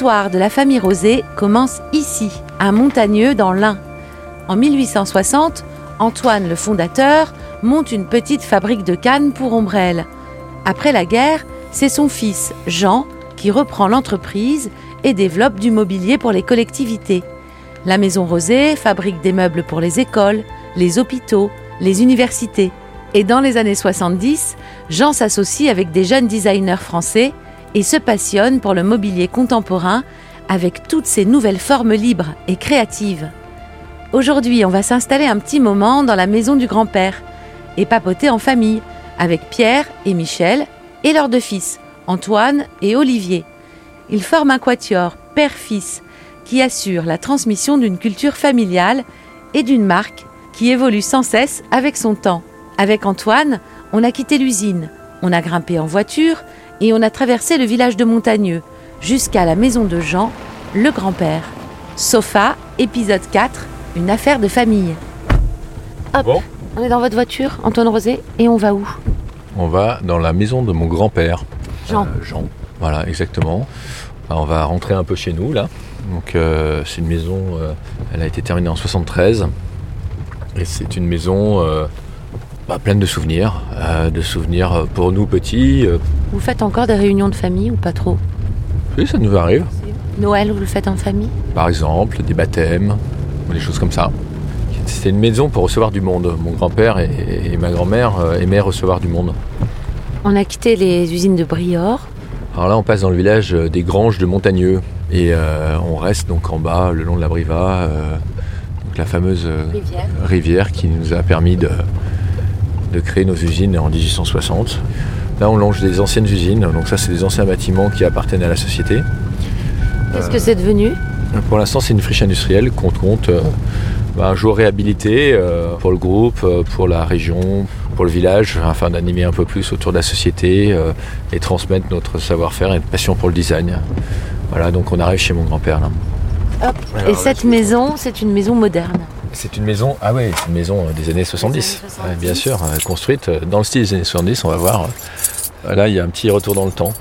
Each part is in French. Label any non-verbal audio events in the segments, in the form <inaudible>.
L'histoire de la famille Rosé commence ici, à Montagneux dans l'Ain. En 1860, Antoine, le fondateur, monte une petite fabrique de cannes pour Ombrelle. Après la guerre, c'est son fils, Jean, qui reprend l'entreprise et développe du mobilier pour les collectivités. La Maison Rosé fabrique des meubles pour les écoles, les hôpitaux, les universités. Et dans les années 70, Jean s'associe avec des jeunes designers français et se passionne pour le mobilier contemporain avec toutes ses nouvelles formes libres et créatives. Aujourd'hui, on va s'installer un petit moment dans la maison du grand-père et papoter en famille avec Pierre et Michel et leurs deux fils, Antoine et Olivier. Ils forment un quatuor père-fils qui assure la transmission d'une culture familiale et d'une marque qui évolue sans cesse avec son temps. Avec Antoine, on a quitté l'usine, on a grimpé en voiture et on a traversé le village de Montagneux jusqu'à la maison de Jean, le grand-père. Sofa, épisode 4, une affaire de famille. Hop, Bon. on est dans votre voiture, Antoine Rosé, et on va où? On va dans la maison de mon grand-père. Jean. Euh, Jean. Voilà, exactement. Alors, on va rentrer un peu chez nous, là. Donc, euh, c'est une maison, euh, elle a été terminée en 73. Et c'est une maison bah, pleine de souvenirs. euh, de souvenirs euh, pour nous petits. euh, Vous faites encore des réunions de famille ou pas trop? Oui, ça nous arrive. Noël, vous le faites en famille? Par exemple, des baptêmes, ou des choses comme ça. C'était une maison pour recevoir du monde. Mon grand-père et, et ma grand-mère aimaient recevoir du monde. On a quitté les usines de Briord. Alors là, on passe dans le village des Granges de Montagneux. Et euh, on reste donc en bas, le long de la Briva, euh, donc la fameuse Rivière. rivière qui nous a permis de, de créer nos usines en 1860. Là, on longe des anciennes usines. Donc ça, c'est des anciens bâtiments qui appartenaient à la société. Qu'est-ce que c'est devenu? Pour l'instant, c'est une friche industrielle qu'on compte euh, bah, un jour réhabilité euh, pour le groupe, euh, pour la région, pour le village, afin d'animer un peu plus autour de la société euh, et transmettre notre savoir-faire et notre passion pour le design. Voilà, donc on arrive chez mon grand-père là. Hop. Alors, Et là, cette maison, c'est une maison moderne. C'est une maison, ah ouais, c'est une maison euh, des années 70, Des années Ouais, bien sûr, euh, construite euh, dans le style des années 70, on va voir. Là, il y a un petit retour dans le temps.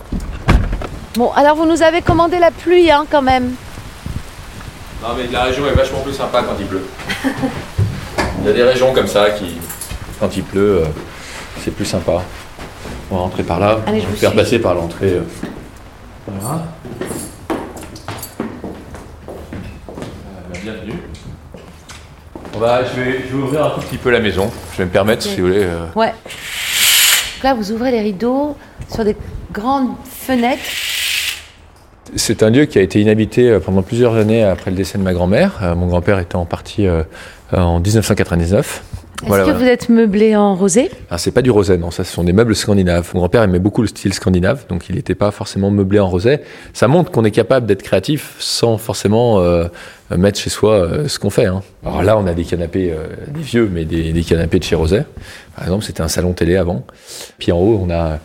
Bon, alors vous nous avez commandé la pluie, hein, quand même. Non mais la région est vachement plus sympa quand il pleut. Il y a des régions comme ça qui, quand il pleut, c'est plus sympa. On va rentrer par là, Allez, je on va vous faire suis. passer par l'entrée. Voilà. Euh, bienvenue. On va, je, vais, je vais ouvrir un tout petit peu la maison. Je vais me permettre, si vous voulez. euh, Ouais. Donc là, vous ouvrez les rideaux sur des grandes fenêtres. C'est un lieu qui a été inhabité euh, pendant plusieurs années après le décès de ma grand-mère. Euh, Mon grand-père étant parti euh, en 1999. Est-ce que voilà. vous êtes meublé en rosé? Ah, c'est pas du roset, non, ça ce sont des meubles scandinaves. Mon grand-père aimait beaucoup le style scandinave, donc il n'était pas forcément meublé en roset. Ça montre qu'on est capable d'être créatif sans forcément euh, mettre chez soi euh, ce qu'on fait. hein. Alors là, on a des canapés, euh, des vieux, mais des, des canapés de chez Roset. Par exemple, c'était un salon télé avant. Puis en haut, on a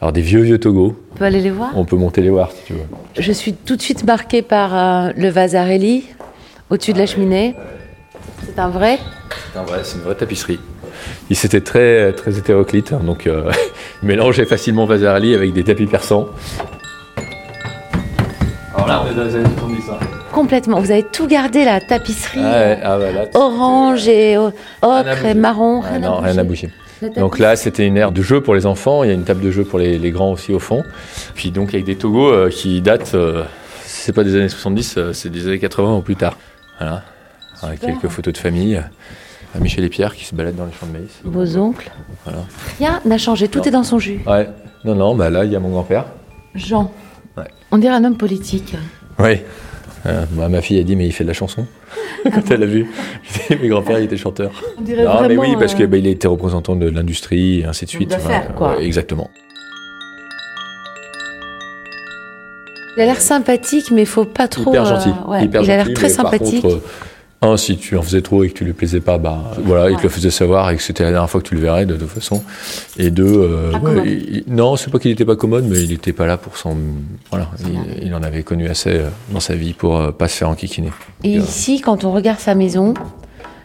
alors, des vieux, vieux Togo. On peut aller les voir? On peut monter les voir si tu veux. Je suis tout de suite marquée par le Vasarelli au-dessus de la cheminée. C'est un vrai C'est un vrai, c'est une vraie tapisserie. Il s'était très, très hétéroclite, hein, donc euh, <laughs> il mélangeait facilement Vasarely avec des tapis persans. Alors là, on est dans les années 70. hein. complètement. Vous avez tout gardé, la tapisserie Ah ouais, ah ouais, là, orange et Rien ocre et bouger. marron. Non, rien à bouger. La Donc là, c'était une aire de jeu pour les enfants. Il y a une table de jeu pour les, les grands aussi au fond. Puis donc avec des togos euh, qui datent, euh, c'est pas des années 70, euh, c'est des années 80 ou plus tard. Voilà. Avec quelques photos de famille. Euh, Michel et Pierre qui se baladent dans les champs de maïs. Vos oncles. Voilà. Rien n'a changé, tout Non. est dans son jus. Ouais. Non, non, bah là, il y a mon grand-père. Jean. Ouais. On dirait un homme politique. Oui. Euh, bah, ma fille a dit, mais il fait de la chanson. Quand elle a vu? <laughs> Mes grands-pères, il était chanteur. On dirait Non, mais oui, vraiment, parce euh, qu'il bah, il était représentant de l'industrie, et ainsi de suite. Voilà. quoi. Ouais, exactement. Il a l'air sympathique, mais il faut pas trop. Hyper euh, gentil. ouais, hyper il a l'air très sympathique. contre, euh, un, si tu en faisais trop et que tu lui plaisais pas, bah voilà, il te le faisait savoir et que c'était la dernière fois que tu le verrais de toute façon. Et deux, euh, ouais, il- non, c'est pas qu'il était pas commode, mais il n'était pas là pour s'en. Voilà, il, il en avait connu assez euh, dans sa vie pour euh, pas se faire enquiquiner. Et ici, quand on regarde sa maison,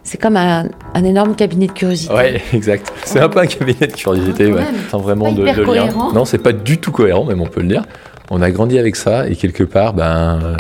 c'est comme un, un énorme cabinet de curiosité. Ouais, <laughs> exact. C'est un peu un cabinet de curiosité, Quand ouais. même. Sans vraiment Pas de, hyper de lien. cohérent. Non, c'est pas du tout cohérent, même on peut le dire. On a grandi avec ça et quelque part, ben,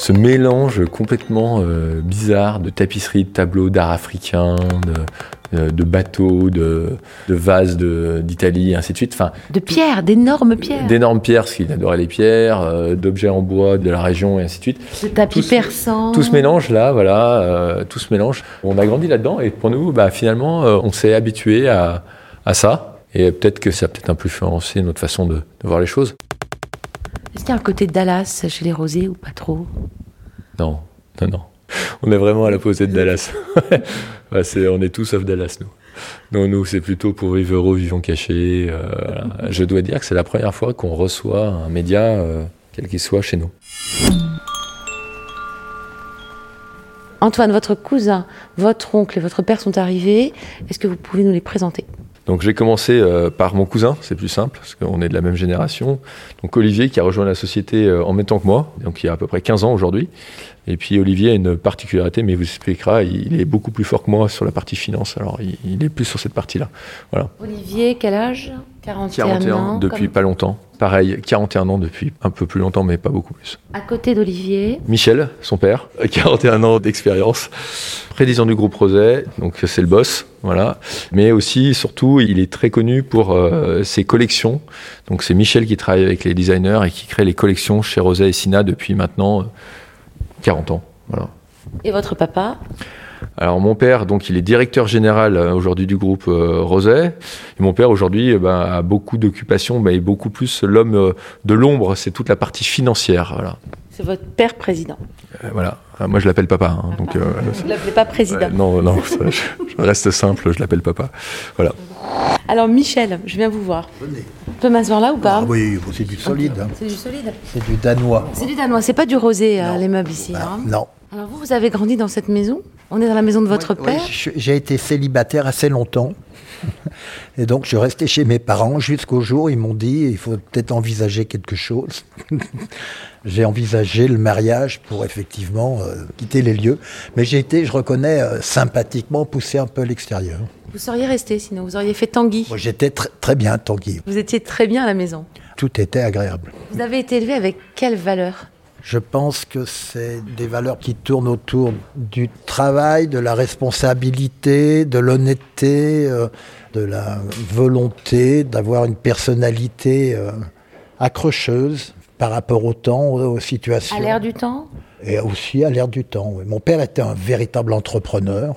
ce mélange complètement euh, bizarre de tapisseries, de tableaux, d'art africain, de, euh, de bateaux, de, de vases d'Italie, ainsi de suite. Enfin, de pierres, d'énormes pierres. D'énormes pierres, parce qu'il adorait les pierres, euh, d'objets en bois de la région, et ainsi de suite. De tapis persans. Tout ce mélange là, voilà, tout ce mélange. On a grandi là-dedans et pour nous, bah, finalement, on s'est habitué à, à ça. Et peut-être que ça a peut-être un peu influencé notre façon de, de voir les choses. Est-ce qu'il y a un côté de Dallas chez les Rosés ou pas trop? Non, non, non. On est vraiment à la posée de Dallas. <laughs> on est tous sauf Dallas, nous. Non, nous, c'est plutôt pour vivre heureux, vivons cachés. Euh, <laughs> Je dois dire que c'est la première fois qu'on reçoit un média, euh, quel qu'il soit, chez nous. Antoine, votre cousin, votre oncle et votre père sont arrivés. Est-ce que vous pouvez nous les présenter? Donc j'ai commencé euh, par mon cousin, c'est plus simple, parce qu'on est de la même génération. Donc Olivier qui a rejoint la société euh, en même temps que moi, donc il y a à peu près 15 ans aujourd'hui. Et puis Olivier a une particularité, mais il vous expliquera, il est beaucoup plus fort que moi sur la partie finance, alors il, est plus sur cette partie-là. Voilà. Olivier, quel âge? 41, 41 ans, depuis pas longtemps. Pareil, 41 ans depuis un peu plus longtemps, mais pas beaucoup plus. À côté d'Olivier? Michel, son père, <laughs> 41 ans d'expérience, président du groupe Roset, donc c'est le boss, voilà. Mais aussi, surtout, il est très connu pour euh, ses collections. Donc c'est Michel qui travaille avec les designers et qui crée les collections chez Roset et Sina depuis maintenant 40 ans. Voilà. Et votre papa? Alors mon père, donc il est directeur général euh, aujourd'hui du groupe euh, Roset. Et mon père aujourd'hui eh ben, a beaucoup d'occupations, mais est beaucoup plus l'homme euh, de l'ombre. C'est toute la partie financière. Voilà. C'est votre père président. voilà. Moi je l'appelle papa. Hein, donc, Vous ne l'appelez pas président. non, non. <laughs> je, reste simple. Je l'appelle papa. Voilà. Alors Michel, je viens vous voir. Venez. On peut m'asseoir là ou pas ah Oui, c'est du solide. Hein. C'est du solide. C'est du danois. C'est du danois. C'est pas du rosé les meubles ici. Bah, hein. Non. Alors vous, vous avez grandi dans cette maison? On est dans la maison de votre père? J'ai été célibataire assez longtemps. Et donc, je restais chez mes parents jusqu'au jour où ils m'ont dit il faut peut-être envisager quelque chose. <laughs> j'ai envisagé le mariage pour effectivement euh, quitter les lieux. Mais j'ai été, je reconnais, euh, sympathiquement poussé un peu à l'extérieur. Vous seriez resté sinon Vous auriez fait Tanguy J'étais très bien Tanguy. Vous étiez très bien à la maison Tout était agréable. Vous avez été élevé avec quelles valeurs je pense que c'est des valeurs qui tournent autour du travail, de la responsabilité, de l'honnêteté, euh, de la volonté d'avoir une personnalité euh, accrocheuse par rapport au temps, aux situations. À l'ère du temps? Et aussi à l'ère du temps. Mon père était un véritable entrepreneur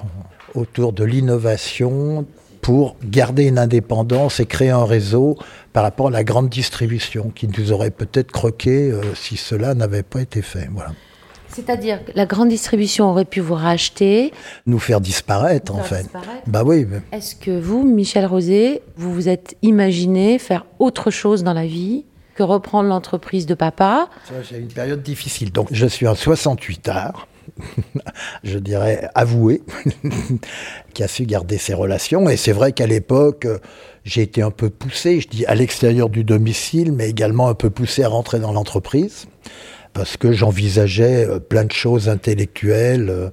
autour de l'innovation, pour garder une indépendance et créer un réseau par rapport à la grande distribution qui nous aurait peut-être croqué euh, si cela n'avait pas été fait. Voilà. C'est-à-dire que la grande distribution aurait pu vous racheter Nous faire disparaître, en fait. Bah oui. Est-ce que vous, Michel Rosé, vous vous êtes imaginé faire autre chose dans la vie que reprendre l'entreprise de papa? J'ai une période difficile. Donc, je suis en 68 art. <laughs> je dirais, avoué, <laughs> qui a su garder ses relations. Et c'est vrai qu'à l'époque, j'ai été un peu poussé, je dis à l'extérieur du domicile, mais également un peu poussé à rentrer dans l'entreprise, parce que j'envisageais euh, plein de choses intellectuelles euh,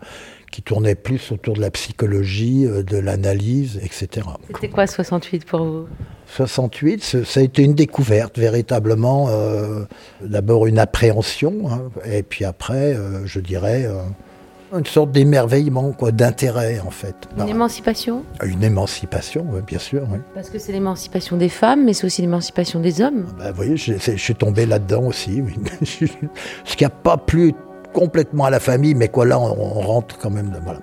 qui tournaient plus autour de la psychologie, euh, de l'analyse, etc. C'était quoi 68 pour vous? 68, ça a été une découverte, véritablement. D'abord une appréhension, hein, et puis après, je dirais, une sorte d'émerveillement, quoi, d'intérêt en fait. Une émancipation? Une émancipation, bien sûr. Oui. Parce que c'est l'émancipation des femmes, mais c'est aussi l'émancipation des hommes. Vous voyez, je, suis tombé là-dedans aussi. Oui. <laughs> Ce qui n'a pas plu complètement à la famille, mais quoi là, on, rentre quand même. Voilà.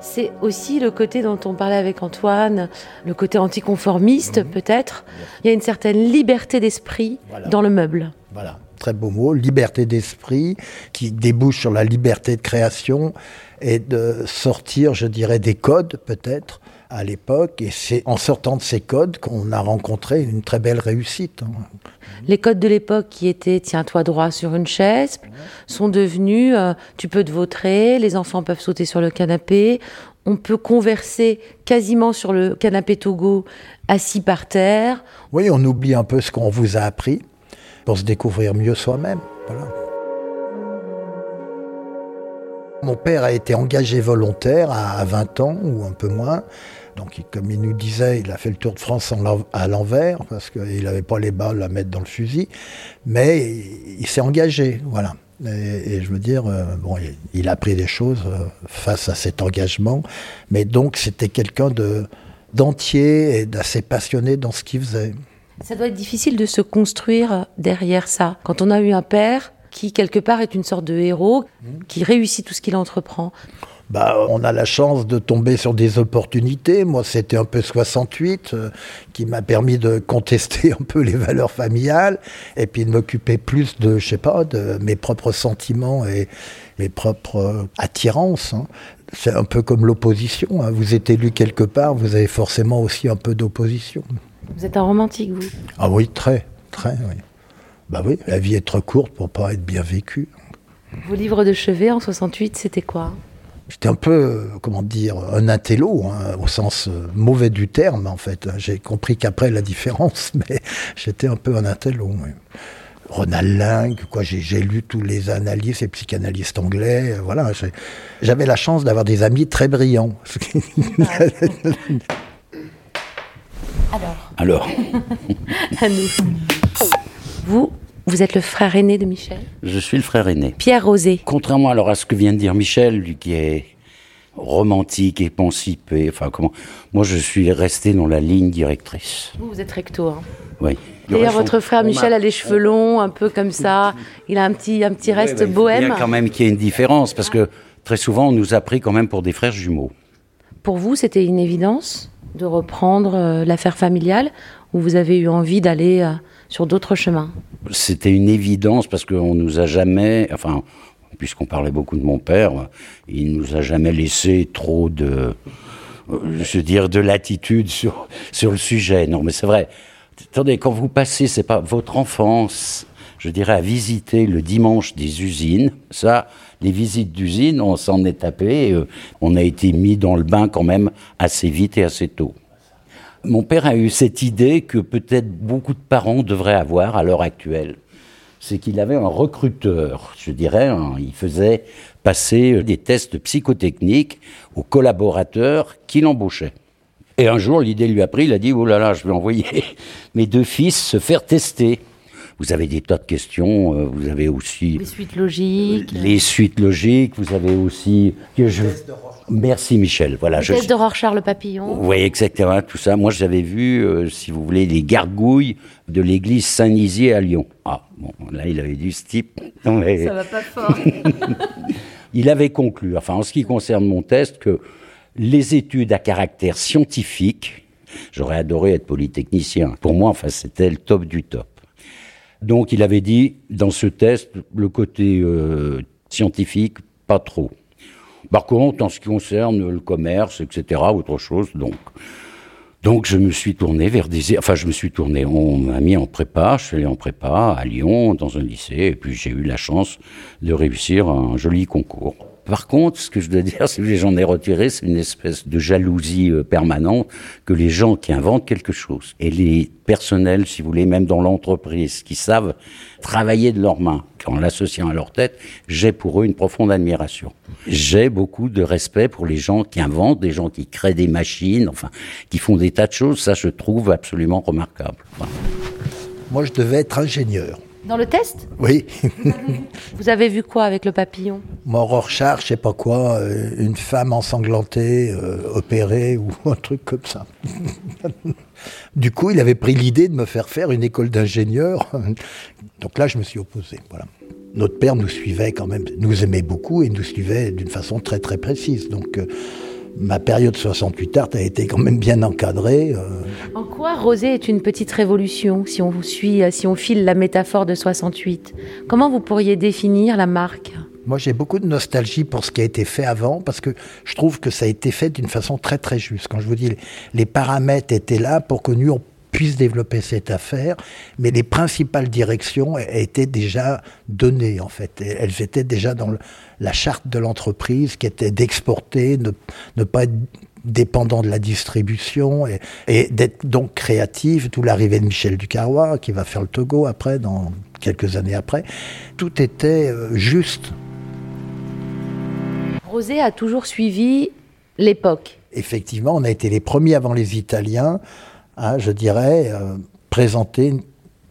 C'est aussi le côté dont on parlait avec Antoine, le côté anticonformiste mhm. peut-être. Il y a une certaine liberté d'esprit dans le meuble. Voilà très beau mot, liberté d'esprit, qui débouche sur la liberté de création et de sortir, je dirais, des codes peut-être à l'époque. Et c'est en sortant de ces codes qu'on a rencontré une très belle réussite. Hein. Les codes de l'époque qui étaient tiens-toi droit sur une chaise sont devenus euh, tu peux te vautrer, les enfants peuvent sauter sur le canapé, on peut converser quasiment sur le canapé Togo assis par terre. Oui, on oublie un peu ce qu'on vous a appris pour se découvrir mieux soi-même. Voilà. Mon père a été engagé volontaire à 20 ans ou un peu moins. Donc, comme il nous disait, il a fait le tour de France à l'envers parce qu'il n'avait pas les balles à mettre dans le fusil. Mais il s'est engagé, voilà. Et, je veux dire, euh, bon, il, a pris des choses euh, face à cet engagement. Mais donc, c'était quelqu'un de d'entier et d'assez passionné dans ce qu'il faisait. Ça doit être difficile de se construire derrière ça. Quand on a eu un père qui, quelque part, est une sorte de héros, qui réussit tout ce qu'il entreprend. Bah, on a la chance de tomber sur des opportunités. Moi, c'était un peu 68 euh, qui m'a permis de contester <laughs> un peu les valeurs familiales et puis de m'occuper plus de, je sais pas, de mes propres sentiments et mes propres euh, attirances. Hein. C'est un peu comme l'opposition. Hein. Vous êtes élu quelque part, vous avez forcément aussi un peu d'opposition. Vous êtes un romantique, vous? Ah oui, très, très, oui. Bah oui, la vie est trop courte pour pas être bien vécue. Vos livres de chevet en 68, c'était quoi? J'étais un peu, comment dire, un intello, hein, au sens euh, mauvais du terme, en fait. J'ai compris qu'après la différence, <laughs> mais j'étais un peu un intello. Ronald Lang, quoi, j'ai lu tous les analystes et psychanalystes anglais, euh, voilà. J'avais la chance d'avoir des amis très brillants. <laughs> <laughs> Alors. Alors. à nous. Vous, vous êtes le frère aîné de Michel Je suis le frère aîné. Pierre Rosé. Contrairement alors à ce que vient de dire Michel, lui qui est romantique et pensif, enfin comment, moi je suis resté dans la ligne directrice. Vous, vous êtes recto. Hein. Oui. D'ailleurs, votre frère Michel a les cheveux longs, un peu comme ça. Il a un petit, un petit reste bohème. Il y a quand même qu'il y ait une différence, parce que très souvent, on nous a pris quand même pour des frères jumeaux. Pour vous, c'était une évidence de reprendre euh, l'affaire familiale, ou vous avez eu envie d'aller euh, sur d'autres chemins C'était une évidence parce qu'on nous a jamais, enfin, puisqu'on parlait beaucoup de mon père, il nous a jamais laissé trop de, je veux dire, de latitude sur, sur le sujet. Non, mais c'est vrai. Attendez, quand vous passez, c'est pas votre enfance, je dirais, à visiter le dimanche des usines, ça, les visites d'usines, on s'en est tapé, euh, on a été mis dans le bain quand même assez vite et assez tôt. Mon père a eu cette idée que peut-être beaucoup de parents devraient avoir à l'heure actuelle. C'est qu'il avait un recruteur, je dirais, il faisait passer des tests psychotechniques aux collaborateurs qu'il embauchait. Et un jour, l'idée lui a pris, il a dit, oh là là, je vais envoyer <laughs> mes deux fils se faire tester. Vous avez des tas de questions, euh, vous avez aussi... Les suites logiques. Les suites logiques, vous avez aussi... Que je... Merci Michel. Voilà, je... de Rorschach papillon. Oui, exactement, tout ça. Moi, j'avais vu, euh, si vous voulez, les gargouilles de l'église Saint-Nizier à Lyon. Ah, bon, là, il avait du ce type. <laughs> mais... Ça va pas fort. <laughs> il avait conclu, enfin, en ce qui concerne mon test, que les études à caractère scientifique, j'aurais adoré être polytechnicien. Pour moi, enfin, c'était le top du top. Donc, il avait dit, dans ce test, le côté euh, scientifique, pas trop. Par contre, en ce qui concerne le commerce, etc., autre chose, donc. Donc je me suis tourné vers des... Enfin, je me suis tourné, on m'a mis en prépa, je suis allé en prépa à Lyon, dans un lycée, et puis j'ai eu la chance de réussir un joli concours. Par contre, ce que je dois <laughs> dire, c'est que j'en ai retiré, c'est une espèce de jalousie euh, permanente que les gens qui inventent quelque chose et les personnels, si vous voulez, même dans l'entreprise, qui savent travailler de leurs mains, en l'associant à leur tête, j'ai pour eux une profonde admiration. J'ai beaucoup de respect pour les gens qui inventent, des gens qui créent des machines, enfin, qui font des tas de choses. Ça, je trouve absolument remarquable. Moi, je devais être ingénieur. Dans le test Oui. <laughs> Vous avez vu quoi avec le papillon? Rorschach, je sais pas quoi, euh, une femme ensanglantée, euh, opérée ou <laughs> un truc comme ça. <laughs> du coup, il avait pris l'idée de me faire faire une école d'ingénieur. Donc là, je me suis opposé. Voilà. Notre père nous suivait quand même, nous aimait beaucoup et nous suivait d'une façon très très précise. Donc euh, ma période 68 art a été quand même bien encadrée. Euh. En quoi Rosé est une petite révolution, si on suit, si on file la métaphore de 68 Comment vous pourriez définir la marque? Moi, j'ai beaucoup de nostalgie pour ce qui a été fait avant, parce que je trouve que ça a été fait d'une façon très très juste. Quand je vous dis, les paramètres étaient là pour que nous, on puisse développer cette affaire, mais les principales directions étaient déjà données en fait. Elles étaient déjà dans la charte de l'entreprise qui était d'exporter, ne, ne, pas être dépendant de la distribution et, et d'être donc créatif. Tout l'arrivée de Michel Ducarrois qui va faire le Togo après, dans quelques années après. Tout était euh, juste. Rosé a toujours suivi l'époque. Effectivement, on a été les premiers avant les Italiens à, je dirais, euh, présenter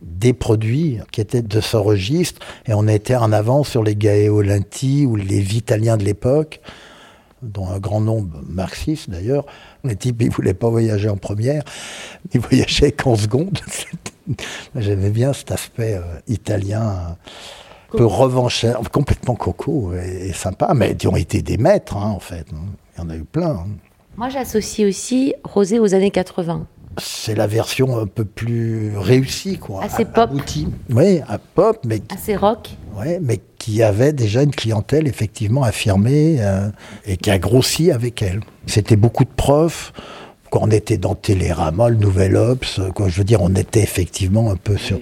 des produits qui étaient de ce registre et on était en avant sur les Gaeolanti ou les Vitaliens de l'époque, dont un grand nombre marxistes d'ailleurs. Les types, ils ne voulaient pas voyager en première, ils voyageaient qu'en seconde. <laughs> J'aimais bien cet aspect euh, italien, un peu revanchard, complètement coco et, sympa, mais ils ont été des maîtres hein, en fait. Il y en a eu plein. Hein. Moi j'associe aussi Rosé aux années 80 c'est la version un peu plus réussie, quoi. Assez pop. Oui, à pop, mais. Assez rock. Oui, mais qui avait déjà une clientèle effectivement affirmée euh, et qui a grossi avec elle. C'était beaucoup de profs. Quand on était dans Télérama, le Nouvel Ops, quoi, je veux dire, on était effectivement un peu sur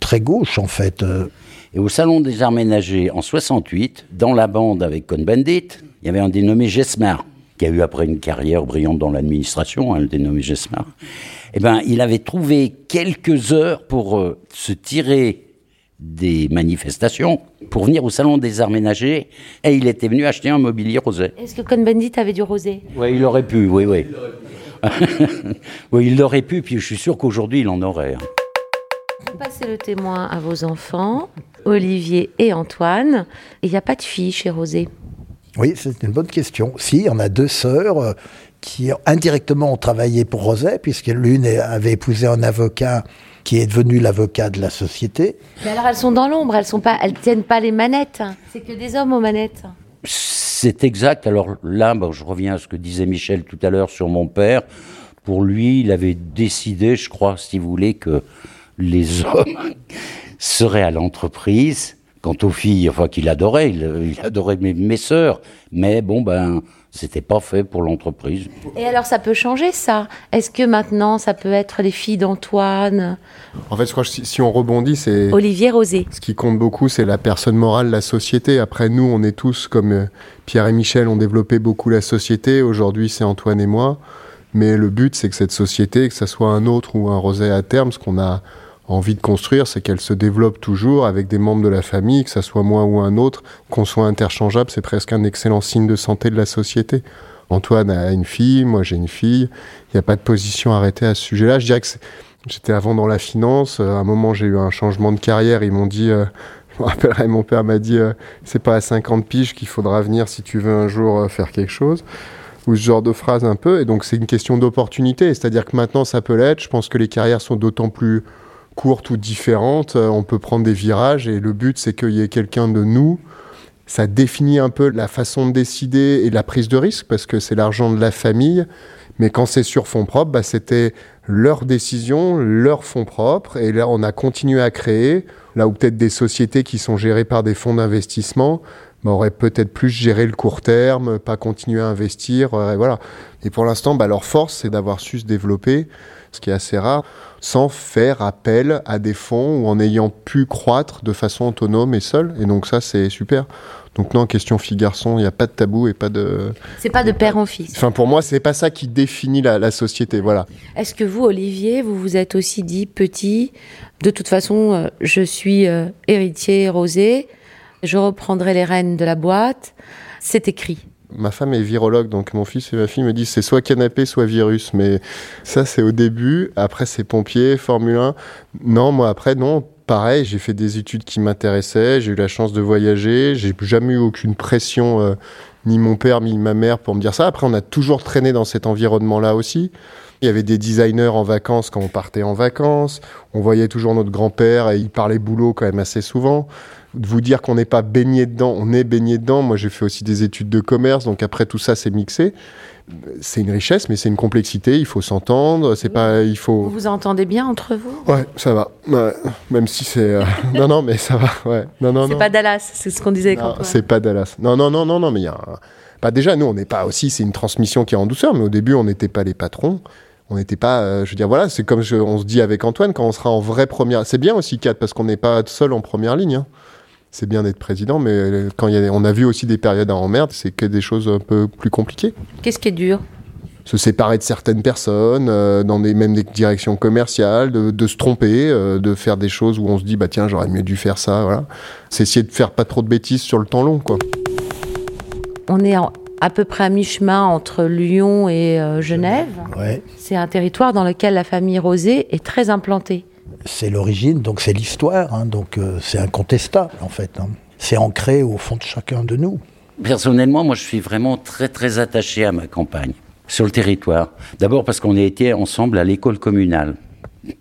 très gauche en fait. Euh. Et au Salon des Arts Ménagers en 68, dans la bande avec Cohn-Bendit, il y avait un dénommé Gesmar qui a eu après une carrière brillante dans l'administration, hein, le dénommé Gesmar, eh ben, il avait trouvé quelques heures pour euh, se tirer des manifestations pour venir au salon des arts ménagers et il était venu acheter un mobilier rosé. Est-ce que Cohn-Bendit avait du rosé? Oui, il aurait pu, oui, oui. <laughs> oui, il aurait pu, puis je suis sûr qu'aujourd'hui il en aurait. Hein. Passez le témoin à vos enfants, Olivier et Antoine. Il n'y a pas de fille chez Rosé? Oui, c'est une bonne question. Si, on a deux sœurs euh, qui indirectement ont travaillé pour Roset, puisque l'une avait épousé un avocat qui est devenu l'avocat de la société. Mais alors elles sont dans l'ombre, elles sont pas, elles tiennent pas les manettes. C'est que des hommes aux manettes. C'est exact. Alors là, je reviens à ce que disait Michel tout à l'heure sur mon père. Pour lui, il avait décidé, je crois, si vous voulez, que les hommes <laughs> seraient à l'entreprise Quant aux filles, enfin qu'il adorait, il, adorait mes, mes sœurs, mais bon ben c'était pas fait pour l'entreprise. Et alors ça peut changer ça? Est-ce que maintenant ça peut être les filles d'Antoine? En fait, je crois que si, on rebondit, c'est Olivier Rosé. Ce qui compte beaucoup, c'est la personne morale, la société. Après, nous, on est tous comme euh, Pierre et Michel ont développé beaucoup la société. Aujourd'hui, c'est Antoine et moi. Mais le but, c'est que cette société, que ce soit un autre ou un Rosé à terme, ce qu'on a envie de construire, c'est qu'elle se développe toujours avec des membres de la famille, que ce soit moi ou un autre, qu'on soit interchangeable, c'est presque un excellent signe de santé de la société. Antoine a une fille, moi j'ai une fille, il n'y a pas de position arrêtée à ce sujet-là. Je dirais que j'étais avant dans la finance, à un moment j'ai eu un changement de carrière, ils m'ont dit, euh, <laughs> je me rappellerai, mon père m'a dit, euh, c'est pas à 50 piges qu'il faudra venir si tu veux un jour euh, faire quelque chose ou ce genre de phrase un peu. Et donc c'est une question d'opportunité, c'est-à-dire que maintenant ça peut l'être. Je pense que les carrières sont d'autant plus courtes ou différentes, euh, on peut prendre des virages et le but c'est qu'il y ait quelqu'un de nous. Ça définit un peu la façon de décider et la prise de risque parce que c'est l'argent de la famille. Mais quand c'est sur fonds propres, bah, c'était leur décision, leur fonds propres. Et là, on a continué à créer. Là où peut-être des sociétés qui sont gérées par des fonds d'investissement bah, auraient peut-être plus géré le court terme, pas continuer à investir. Euh, et voilà. Et pour l'instant, bah, leur force, c'est d'avoir su se développer, ce qui est assez rare sans faire appel à des fonds ou en ayant pu croître de façon autonome et seule. Et donc ça, c'est super. Donc non, question fille-garçon, il n'y a pas de tabou et pas de... C'est pas de père en fils. Enfin, pour moi, c'est pas ça qui définit la, société, voilà. Est-ce que vous, Olivier, vous vous êtes aussi dit petit, de toute façon, euh, je suis euh, héritier rosé, je reprendrai les rênes de la boîte, c'est écrit Ma femme est virologue, donc mon fils et ma fille me disent c'est soit canapé, soit virus. Mais ça, c'est au début. Après, c'est pompier, Formule 1. Non, moi, après, non. Pareil, j'ai fait des études qui m'intéressaient. J'ai eu la chance de voyager. J'ai jamais eu aucune pression, euh, ni mon père, ni ma mère, pour me dire ça. Après, on a toujours traîné dans cet environnement-là aussi. Il y avait des designers en vacances quand on partait en vacances. On voyait toujours notre grand-père et il parlait boulot quand même assez souvent vous dire qu'on n'est pas baigné dedans, on est baigné dedans. Moi, j'ai fait aussi des études de commerce, donc après tout ça, c'est mixé. C'est une richesse, mais c'est une complexité. Il faut s'entendre. C'est pas, il faut. Vous vous entendez bien entre vous? Ouais, ça va. même si c'est. Euh, <laughs> non, non, mais ça va. Ouais. Non, non, C'est pas Dallas. C'est ce qu'on disait quand. C'est pas Dallas. Non, non, non, non, non, mais il y a. Bah déjà, nous, on n'est pas aussi. C'est une transmission qui est en douceur, mais au début, on n'était pas les patrons on n'était pas, euh, je veux dire, voilà, c'est comme on se dit avec Antoine, quand on sera en vraie première. C'est bien aussi, 4, parce qu'on n'est pas seul en première ligne. Hein c'est bien d'être président, mais quand y on a vu aussi des périodes à emmerde, c'est que des choses un peu plus compliquées. Qu'est-ce qui est dur? Se séparer de certaines personnes, euh, dans des, même des directions commerciales, de, se tromper, euh, de faire des choses où on se dit bah tiens j'aurais mieux dû faire ça, voilà. C'est essayer de faire pas trop de bêtises sur le temps long quoi. On est à peu près à mi-chemin entre Lyon et euh, Genève. Ouais. C'est un territoire dans lequel la famille Rosé est très implantée. C'est l'origine, donc c'est l'histoire, hein, donc euh, c'est incontestable en fait. hein. C'est ancré au fond de chacun de nous. Personnellement, moi, je suis vraiment très, très attaché à ma campagne, sur le territoire. D'abord parce qu'on a été ensemble à l'école communale.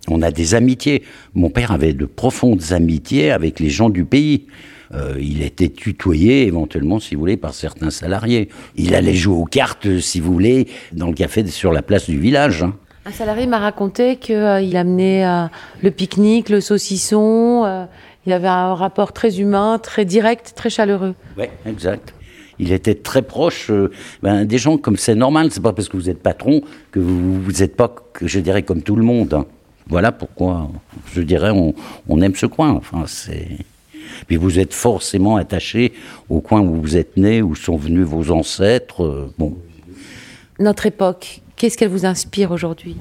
On a des amitiés. Mon père avait de profondes amitiés avec les gens du pays. Euh, il était tutoyé éventuellement, si vous voulez, par certains salariés. Il allait jouer aux cartes, si vous voulez, dans le café sur la place du village. hein. Un salarié m'a raconté qu'il amenait euh, le pique-nique, le saucisson. euh, il avait un rapport très humain, très direct, très chaleureux. Oui, exact. Il était très proche euh, ben, des gens, comme c'est normal. C'est pas parce que vous êtes patron que vous vous êtes pas, que je dirais, comme tout le monde. hein. Voilà pourquoi, je dirais, on, on aime ce coin. Enfin, c'est. Puis vous êtes forcément attaché au coin où vous êtes né, où sont venus vos ancêtres. euh, bon, Notre époque, qu'est-ce qu'elle vous inspire aujourd'hui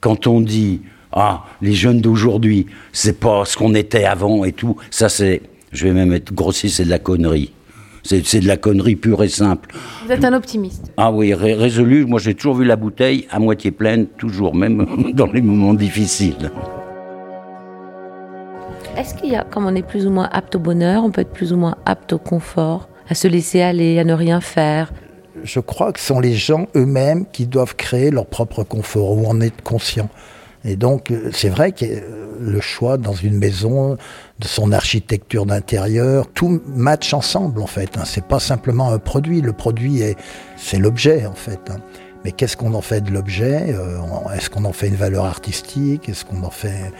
quand on dit ah les jeunes d'aujourd'hui c'est pas ce qu'on était avant et tout ça c'est je vais même être grossier c'est de la connerie. C'est c'est de la connerie pure et simple. Vous êtes un optimiste. ah oui ré- résolu moi j'ai toujours vu la bouteille à moitié pleine toujours même <laughs> dans les moments difficiles. Est-ce qu'il y a, comme on est plus ou moins apte au bonheur, on peut être plus ou moins apte au confort, à se laisser aller, à ne rien faire Je crois que ce sont les gens eux-mêmes qui doivent créer leur propre confort, ou en être conscients. Et donc, euh, c'est vrai que euh, le choix dans une maison, de son architecture d'intérieur, tout match ensemble en fait. Hein. C'est pas simplement un produit. Le produit est, c'est l'objet en fait. hein. Mais qu'est-ce qu'on en fait de l'objet Euh, Est-ce qu'on en fait une valeur artistique? Est-ce qu'on en fait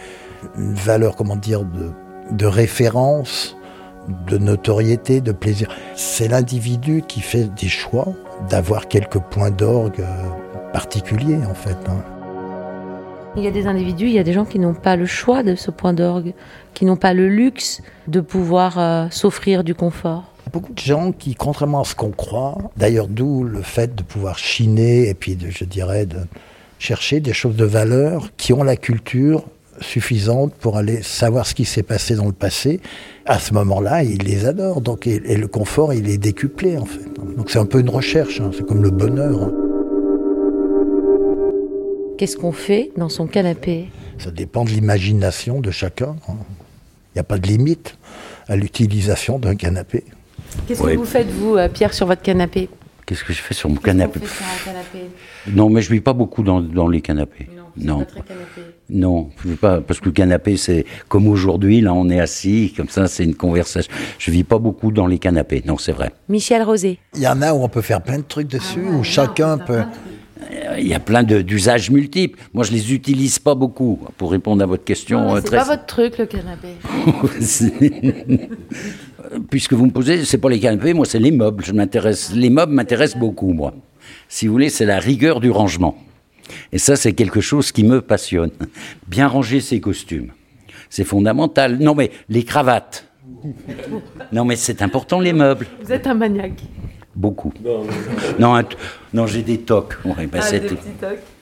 une valeur, comment dire, de référence, de notoriété, de plaisir C'est l'individu qui fait des choix d'avoir quelques points d'orgue euh, particuliers en fait. hein. Il y a des individus, il y a des gens qui n'ont pas le choix de ce point d'orgue, qui n'ont pas le luxe de pouvoir euh, s'offrir du confort. Beaucoup de gens qui, contrairement à ce qu'on croit, d'ailleurs d'où le fait de pouvoir chiner et puis de, je dirais de chercher des choses de valeur qui ont la culture suffisante pour aller savoir ce qui s'est passé dans le passé. À ce moment-là, ils les adorent. Donc, et, et le confort, il est décuplé en fait. Donc c'est un peu une recherche. hein. C'est comme le bonheur. hein. Qu'est-ce qu'on fait dans son canapé? Ça dépend de l'imagination de chacun. hein. Il n'y a pas de limite à l'utilisation d'un canapé. Qu'est-ce que vous faites, vous, euh, Pierre, sur votre canapé? Qu'est-ce que je fais sur mon canapé? Sur non mais je vis pas beaucoup dans, dans les canapés non pas très canapé. Non, pas parce que le canapé c'est comme aujourd'hui là on est assis comme ça c'est une conversation. Je vis pas beaucoup dans les canapés. Non, c'est vrai. Michel Rosé. Il y en a où on peut faire plein de trucs dessus, où chacun peut... Euh, Il y a plein d'usages multiples. Moi je les utilise pas beaucoup pour répondre à votre question euh, C'est très pas votre truc, le canapé. <laughs> Puisque vous me posez, c'est pas les canapés, moi c'est les meubles. Je m'intéresse, les meubles m'intéressent beaucoup, moi. Si vous voulez, c'est la rigueur du rangement. Et ça, c'est quelque chose qui me passionne. Bien ranger ses costumes, c'est fondamental. Non mais les cravates. Non mais c'est important les meubles, Vous êtes un maniaque. beaucoup. Non, non, j'ai des tocs. Ouais, ben, tout.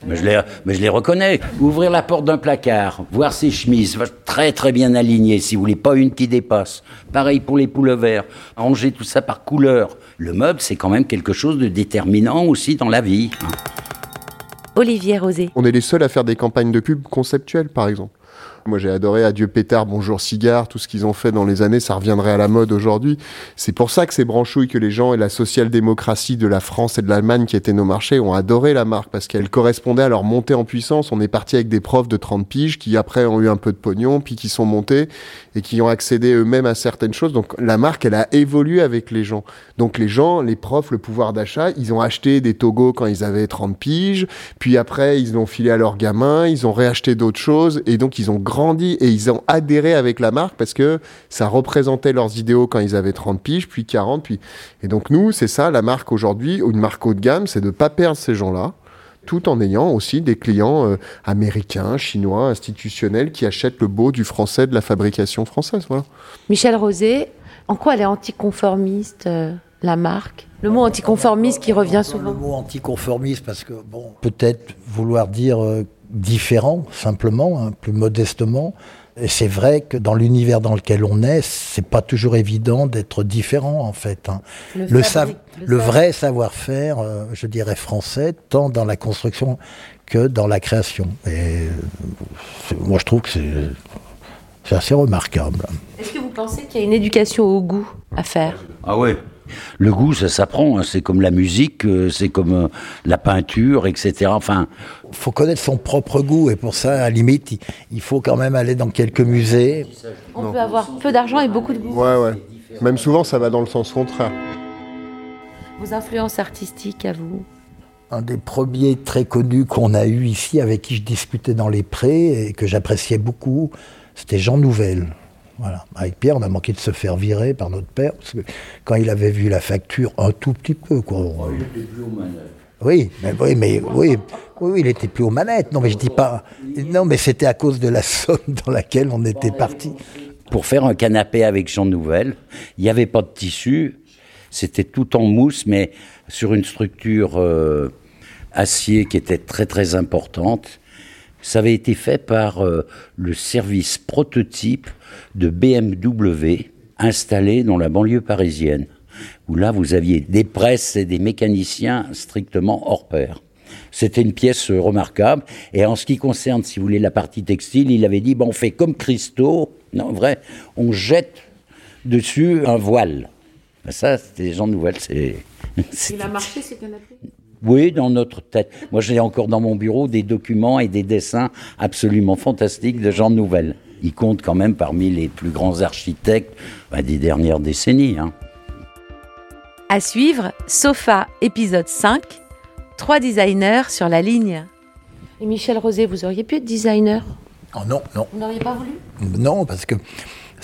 Mais je, les, mais je les reconnais. Ouvrir la porte d'un placard, voir ses chemises très très bien alignées, si vous voulez, pas une qui dépasse. Pareil pour les verts. Ranger tout ça par couleur. Le meuble, c'est quand même quelque chose de déterminant aussi dans la vie. Olivier Rosé. On est les seuls à faire des campagnes de pub conceptuelles, par exemple. Moi, j'ai adoré Adieu Pétard, Bonjour Cigare, tout ce qu'ils ont fait dans les années, ça reviendrait à la mode aujourd'hui. C'est pour ça que ces branchouilles que les gens et la social-démocratie de la France et de l'Allemagne qui étaient nos marchés ont adoré la marque parce qu'elle correspondait à leur montée en puissance. On est parti avec des profs de 30 piges qui après ont eu un peu de pognon, puis qui sont montés et qui ont accédé eux-mêmes à certaines choses. Donc la marque, elle a évolué avec les gens. Donc les gens, les profs, le pouvoir d'achat, ils ont acheté des togos quand ils avaient 30 piges, puis après ils l'ont filé à leurs gamins, ils ont réacheté d'autres choses et donc ils ont grandi et ils ont adhéré avec la marque parce que ça représentait leurs idéaux quand ils avaient 30 piges, puis 40, puis et donc nous, c'est ça la marque aujourd'hui, ou une marque haut de gamme, c'est de pas perdre ces gens-là tout en ayant aussi des clients euh, américains, chinois, institutionnels qui achètent le beau du français, de la fabrication française. Voilà. Michel Rosé. En quoi elle est anticonformiste, euh, la marque? Le mot anticonformiste qui revient Le souvent. mot anticonformiste, parce que, bon, peut-être vouloir dire euh, différent, simplement, hein, plus modestement, Et c'est vrai que dans l'univers dans lequel on est, c'est pas toujours évident d'être différent en fait. hein. Le, Le, fabrique- sav- le le sav- vrai savoir-faire, euh, je dirais français, tant dans la construction que dans la création. Et euh, c'est- moi, je trouve que c'est c'est assez remarquable. Est-ce que vous pensez qu'il y a une éducation au goût à faire? Ah ouais. Le goût, ça s'apprend. hein. C'est comme la musique, euh, c'est comme euh, la peinture, etc. Enfin, Il faut connaître son propre goût et pour ça, à la limite, il, il faut quand même aller dans quelques musées. On peut avoir peu d'argent et beaucoup de goût. Ouais, ouais. Même souvent, ça va dans le sens contraire. Vos influences artistiques à vous Un des premiers très connus qu'on a eu ici, avec qui je discutais dans les prés et que j'appréciais beaucoup, c'était Jean Nouvel. Voilà. Avec Pierre, on a manqué de se faire virer par notre père, parce que quand il avait vu la facture, un tout petit peu, quoi. Oui, mais oui, mais oui, oui, oui, il était plus aux manettes. Non, mais je dis pas. Non, mais c'était à cause de la somme dans laquelle on était parti. pour faire un canapé avec Jean Nouvel, il n'y avait pas de tissu, c'était tout en mousse, mais sur une structure euh, acier qui était très très importante. Ça avait été fait par euh, le service prototype de BMW installé dans la banlieue parisienne, où là vous aviez des presses et des mécaniciens strictement hors pair. C'était une pièce remarquable. Et en ce qui concerne, si vous voulez, la partie textile, il avait dit, bon, on fait comme Christo, non, vrai, on jette dessus un voile. Ben, Ça, c'était Jean Nouvel, c'est... <laughs> c'est- Il a marché ce canapé Oui, dans notre tête. Moi, j'ai encore dans mon bureau des documents et des dessins absolument fantastiques de Jean Nouvel. Il compte quand même parmi les plus grands architectes ben, des dernières décennies. hein. À suivre, Sofa, épisode 5. Trois designers sur la ligne. Et Michel Rosé, vous auriez pu être designer? Oh non, non. Vous n'auriez pas voulu? Non, parce que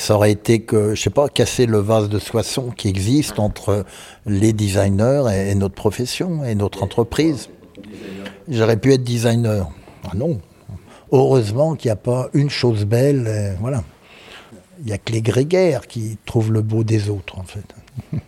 ça aurait été que, je sais pas, casser le vase de soissons qui existe entre les designers et, et notre profession et notre entreprise. J'aurais pu être designer. Ah non. Heureusement qu'il n'y a pas une chose belle. voilà. Il n'y a que les grégaires qui trouvent le beau des autres, en fait. <laughs>